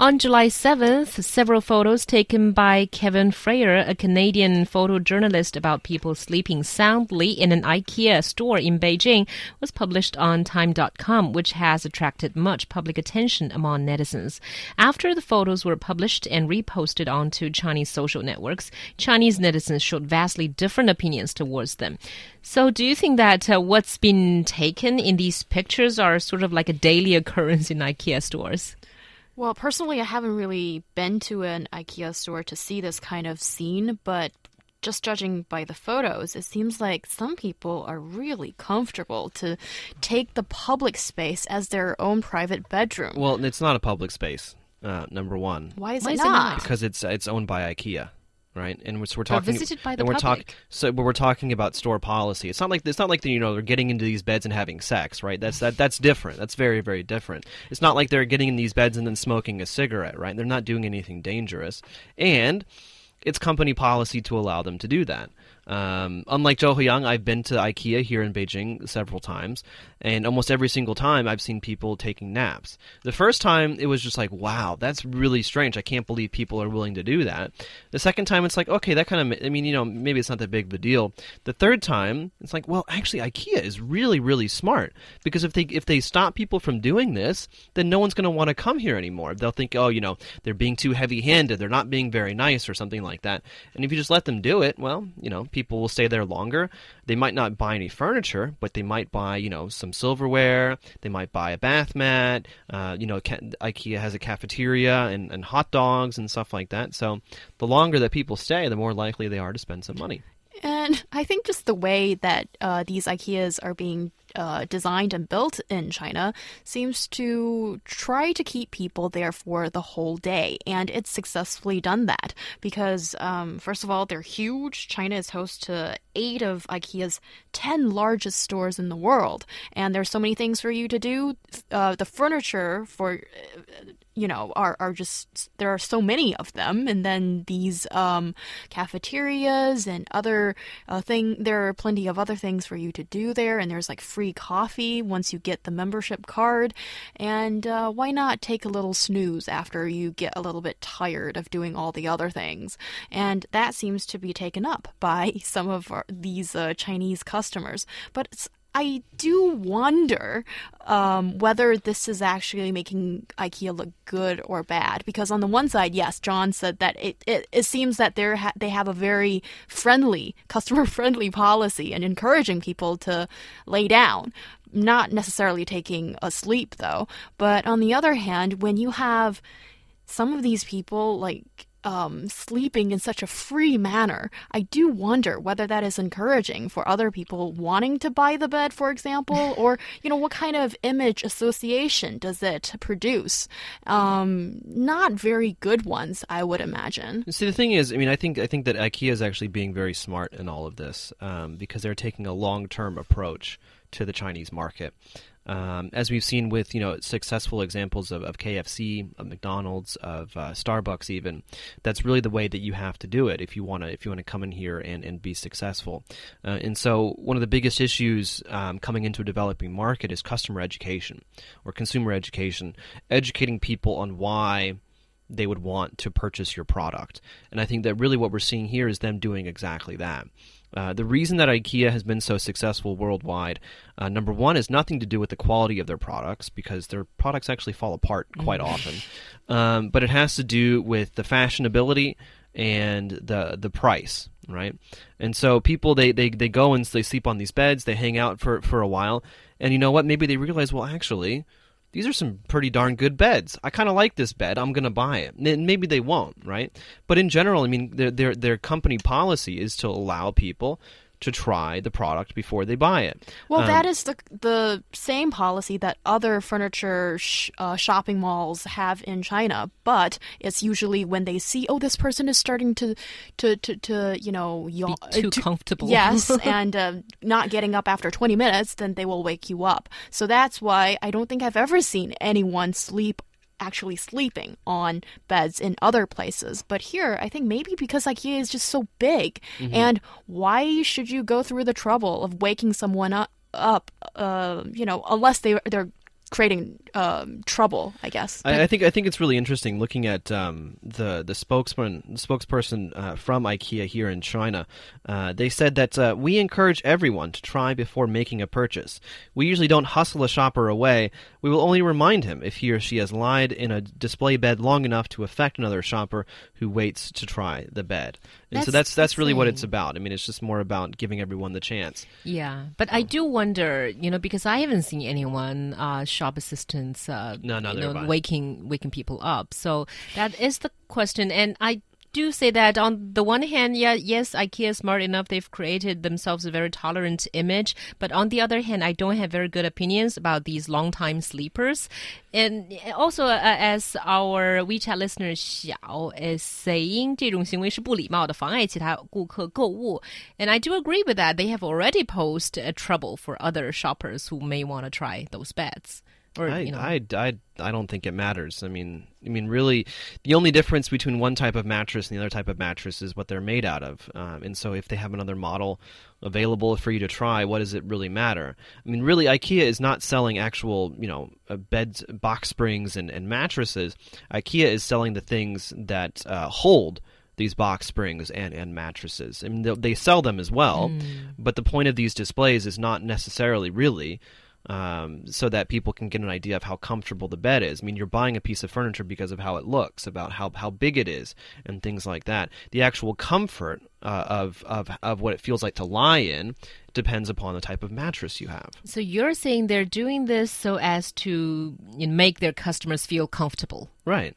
On July 7th, several photos taken by Kevin Frayer, a Canadian photojournalist about people sleeping soundly in an IKEA store in Beijing, was published on Time.com, which has attracted much public attention among netizens. After the photos were published and reposted onto Chinese social networks, Chinese netizens showed vastly different opinions towards them. So, do you think that uh, what's been taken in these pictures are sort of like a daily occurrence in IKEA stores? Well, personally, I haven't really been to an IKEA store to see this kind of scene, but just judging by the photos, it seems like some people are really comfortable to take the public space as their own private bedroom. Well, it's not a public space. Uh, number one. Why is, Why it, is it not? not? because it's it's owned by IKEA, right? And we're, so we're talking visited by the and we're public. so but we're talking about store policy. It's not like it's not like you know they're getting into these beds and having sex, right? That's that that's different. That's very very different. It's not like they're getting in these beds and then smoking a cigarette, right? They're not doing anything dangerous, and it's company policy to allow them to do that. Um, unlike Huyang, I've been to IKEA here in Beijing several times, and almost every single time I've seen people taking naps. The first time it was just like, wow, that's really strange. I can't believe people are willing to do that. The second time it's like, okay, that kind of, I mean, you know, maybe it's not that big of a deal. The third time it's like, well, actually, IKEA is really, really smart because if they if they stop people from doing this, then no one's going to want to come here anymore. They'll think, oh, you know, they're being too heavy-handed, they're not being very nice, or something like that. And if you just let them do it, well, you know, people will stay there longer. They might not buy any furniture, but they might buy, you know, some silverware. They might buy a bath mat. Uh, you know, IKEA has a cafeteria and, and hot dogs and stuff like that. So the longer that people stay, the more likely they are to spend some money. And I think just the way that uh, these IKEAs are being uh, designed and built in China seems to try to keep people there for the whole day. And it's successfully done that because, um, first of all, they're huge. China is host to eight of IKEA's 10 largest stores in the world. And there's so many things for you to do. Uh, the furniture for you know are are just there are so many of them and then these um cafeterias and other uh, thing there are plenty of other things for you to do there and there's like free coffee once you get the membership card. And uh, why not take a little snooze after you get a little bit tired of doing all the other things? And that seems to be taken up by some of our, these uh, Chinese customers. But it's I do wonder um, whether this is actually making IKEA look good or bad. Because on the one side, yes, John said that it, it, it seems that they're ha- they have a very friendly, customer friendly policy and encouraging people to lay down. Not necessarily taking a sleep though. But on the other hand, when you have some of these people like um, sleeping in such a free manner, I do wonder whether that is encouraging for other people wanting to buy the bed, for example, or you know what kind of image association does it produce? Um, not very good ones, I would imagine. See, the thing is, I mean, I think I think that IKEA is actually being very smart in all of this um, because they're taking a long-term approach to the Chinese market. Um, as we've seen with you know successful examples of, of KFC, of McDonald's, of uh, Starbucks, even that's really the way that you have to do it if you want to if you want to come in here and, and be successful. Uh, and so one of the biggest issues um, coming into a developing market is customer education or consumer education, educating people on why they would want to purchase your product. And I think that really what we're seeing here is them doing exactly that. Uh, the reason that IKEA has been so successful worldwide, uh, number one, is nothing to do with the quality of their products because their products actually fall apart quite often, um, but it has to do with the fashionability and the the price, right? And so people they, they, they go and they sleep on these beds, they hang out for for a while, and you know what? Maybe they realize, well, actually, these are some pretty darn good beds. I kind of like this bed. I'm going to buy it. And maybe they won't, right? But in general, I mean, their, their their company policy is to allow people to try the product before they buy it. Well, Um, that is the the same policy that other furniture sh- uh, shopping malls have in China, but it's usually when they see, oh, this person is starting to to to, to you know yaw- too uh, to- comfortable. Yes, and uh, not getting up after twenty minutes, then they will wake you up. So that's why I don't think I've ever seen anyone sleep actually sleeping on beds in other places. But here, I think maybe because IKEA is just so big, and why should you go through the trouble of waking someone up? up uh, you know, unless they they're creating um, trouble, I guess. I, I, think I think it's really interesting looking at um, the the spokesman the spokesperson uh, from IKEA here in China. Uh, they said that uh, we encourage everyone to try before making a purchase. We usually don't hustle a shopper away. We will only remind him if he or she has lied in a display bed long enough to affect another shopper who waits to try the bed. And that's so that's that's really what it's about. I mean, it's just more about giving everyone the chance. Yeah, but I do wonder, you know, because I haven't seen anyone uh, shop assistants, uh, no, no, you know, waking waking people up. So that is the question, and I do say that on the one hand, yeah, yes, IKEA is smart enough. They've created themselves a very tolerant image. But on the other hand, I don't have very good opinions about these long-time sleepers. And also, uh, as our WeChat listener Xiao is saying, 这种行为是不礼貌的，妨碍其他顾客购物. And I do agree with that. They have already posed a trouble for other shoppers who may want to try those beds. Or, I, you know. I, I, I don't think it matters. I mean, I mean, really, the only difference between one type of mattress and the other type of mattress is what they're made out of. Um, and so, if they have another model available for you to try, what does it really matter? I mean, really, IKEA is not selling actual, you know, uh, beds, box springs, and, and mattresses. IKEA is selling the things that uh, hold these box springs and, and mattresses. I mean, they, they sell them as well, Mm. but the point of these displays is not necessarily really um, so that people can get an idea of how comfortable the bed is. I mean, you're buying a piece of furniture because of how it looks, about how, how big it is, and things like that. The actual comfort uh, of, of, of what it feels like to lie in depends upon the type of mattress you have. So you're saying they're doing this so as to you know, make their customers feel comfortable. Right.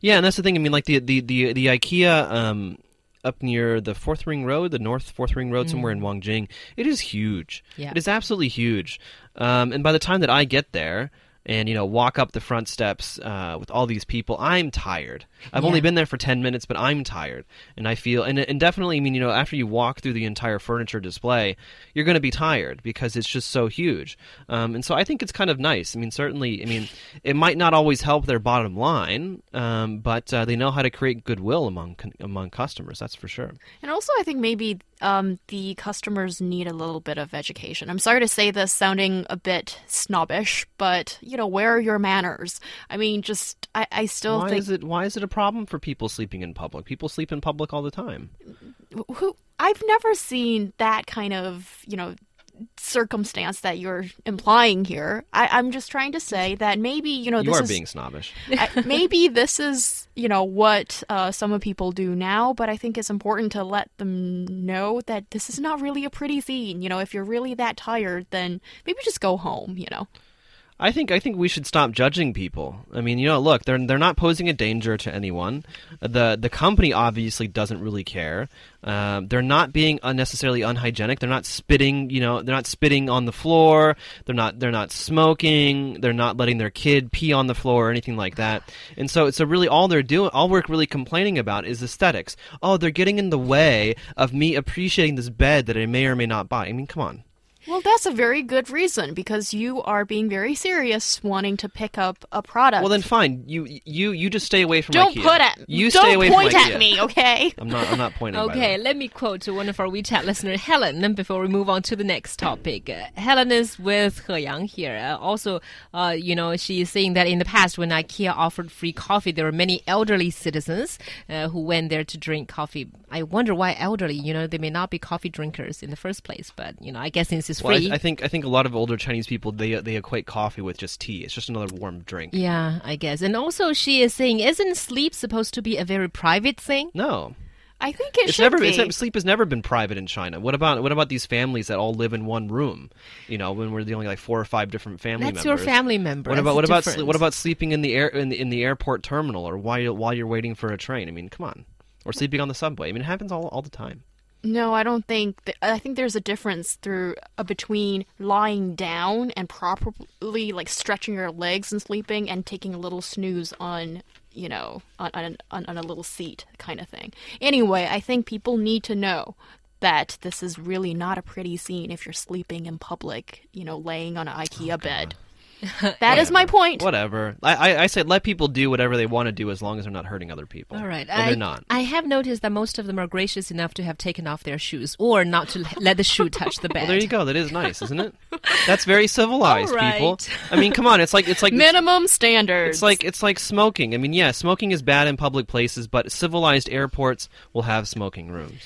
Yeah, and that's the thing. I mean, like the the the, the IKEA um, up near the Fourth Ring Road, the North Fourth Ring Road, somewhere in Wangjing, it is huge. Yeah. It is absolutely huge. Um, and by the time that I get there and you know walk up the front steps uh, with all these people, I'm tired. I've only been there for ten minutes, but I'm tired, and I feel and and definitely, I mean, you know, after you walk through the entire furniture display, you're going to be tired because it's just so huge. Um, and so I think it's kind of nice. I mean, certainly, I mean, it might not always help their bottom line, um, but uh, they know how to create goodwill among among customers. That's for sure. And also, I think maybe um, the customers need a little bit of education. I'm sorry to say this, sounding a bit snobbish, but you know, where are your manners? I mean, just I, I still Why think is it why is it a problem for people sleeping in public? People sleep in public all the time. who I've never seen that kind of you know circumstance that you're implying here. I, I'm just trying to say that maybe you know you are is being snobbish. I- maybe this is you know what uh, some of people do now but i think it's important to let them know that this is not really a pretty scene you know if you're really that tired then maybe just go home you know I think I think we should stop judging people. I mean, you know, look, they're they're not posing a danger to anyone. The the company obviously doesn't really care. Um, they're not being unnecessarily unhygienic. They're not spitting, you know, they're not spitting on the floor. They're not they're not smoking. They're not letting their kid pee on the floor or anything like that. And so so really all they're doing, all we're really complaining about is aesthetics. Oh, they're getting in the way of me appreciating this bed that I may or may not buy. I mean, come on. Well that's a very good reason because you are being very serious wanting to pick up a product Well, then fine. You you you just stay away from don't IKEA. put at You don't stay away point from at me okay I'm not. I'm not pointing. Okay, way. let me quote to one of our WeChat listener, Helen, before we move on to the next topic. Uh, Helen is with He Yang here. Uh, also, uh, you know, she is saying that in the past, when IKEA offered free coffee, there were many elderly citizens uh, who went there to drink coffee. I wonder why elderly. You know, they may not be coffee drinkers in the first place, but you know, I guess since it's Well, free. I, I think I think a lot of older Chinese people they they equate coffee with just tea. It's just another warm drink. yeah, I guess. And also, she is saying, isn't sleep supposed to be a very private thing? No, i think it it's should never. be It's sleep has never been private in China. What about what about these families that all live in one room? You know, when we're dealing like four or five different family That's members. your family member. What about what about what about sleeping in the air in the, in the airport terminal or while while you're waiting for a train? I mean, come on. Or sleeping on the subway. I mean, it happens all all the time. No, I don't think. Th- I think there's a difference through uh, between lying down and properly like stretching your legs and sleeping, and taking a little snooze on, you know, on on, on, on a little seat kind of thing. Anyway, I think people need to know that this is really not a pretty scene if you're sleeping in public, you know, laying on an IKEA bed. That is my point. Whatever. I, I, I said let people do whatever they want to do as long as they're not hurting other people. All right. And I, they're not. I have noticed that most of them are gracious enough to have taken off their shoes or not to let the shoe touch the bed. Well, there you go. That is nice, isn't it? That's very civilized, All people. I mean, come on. It's like it's like Minimum standards. It's like it's like smoking. I mean, yeah, smoking is bad in public places, but civilized airports will have smoking rooms.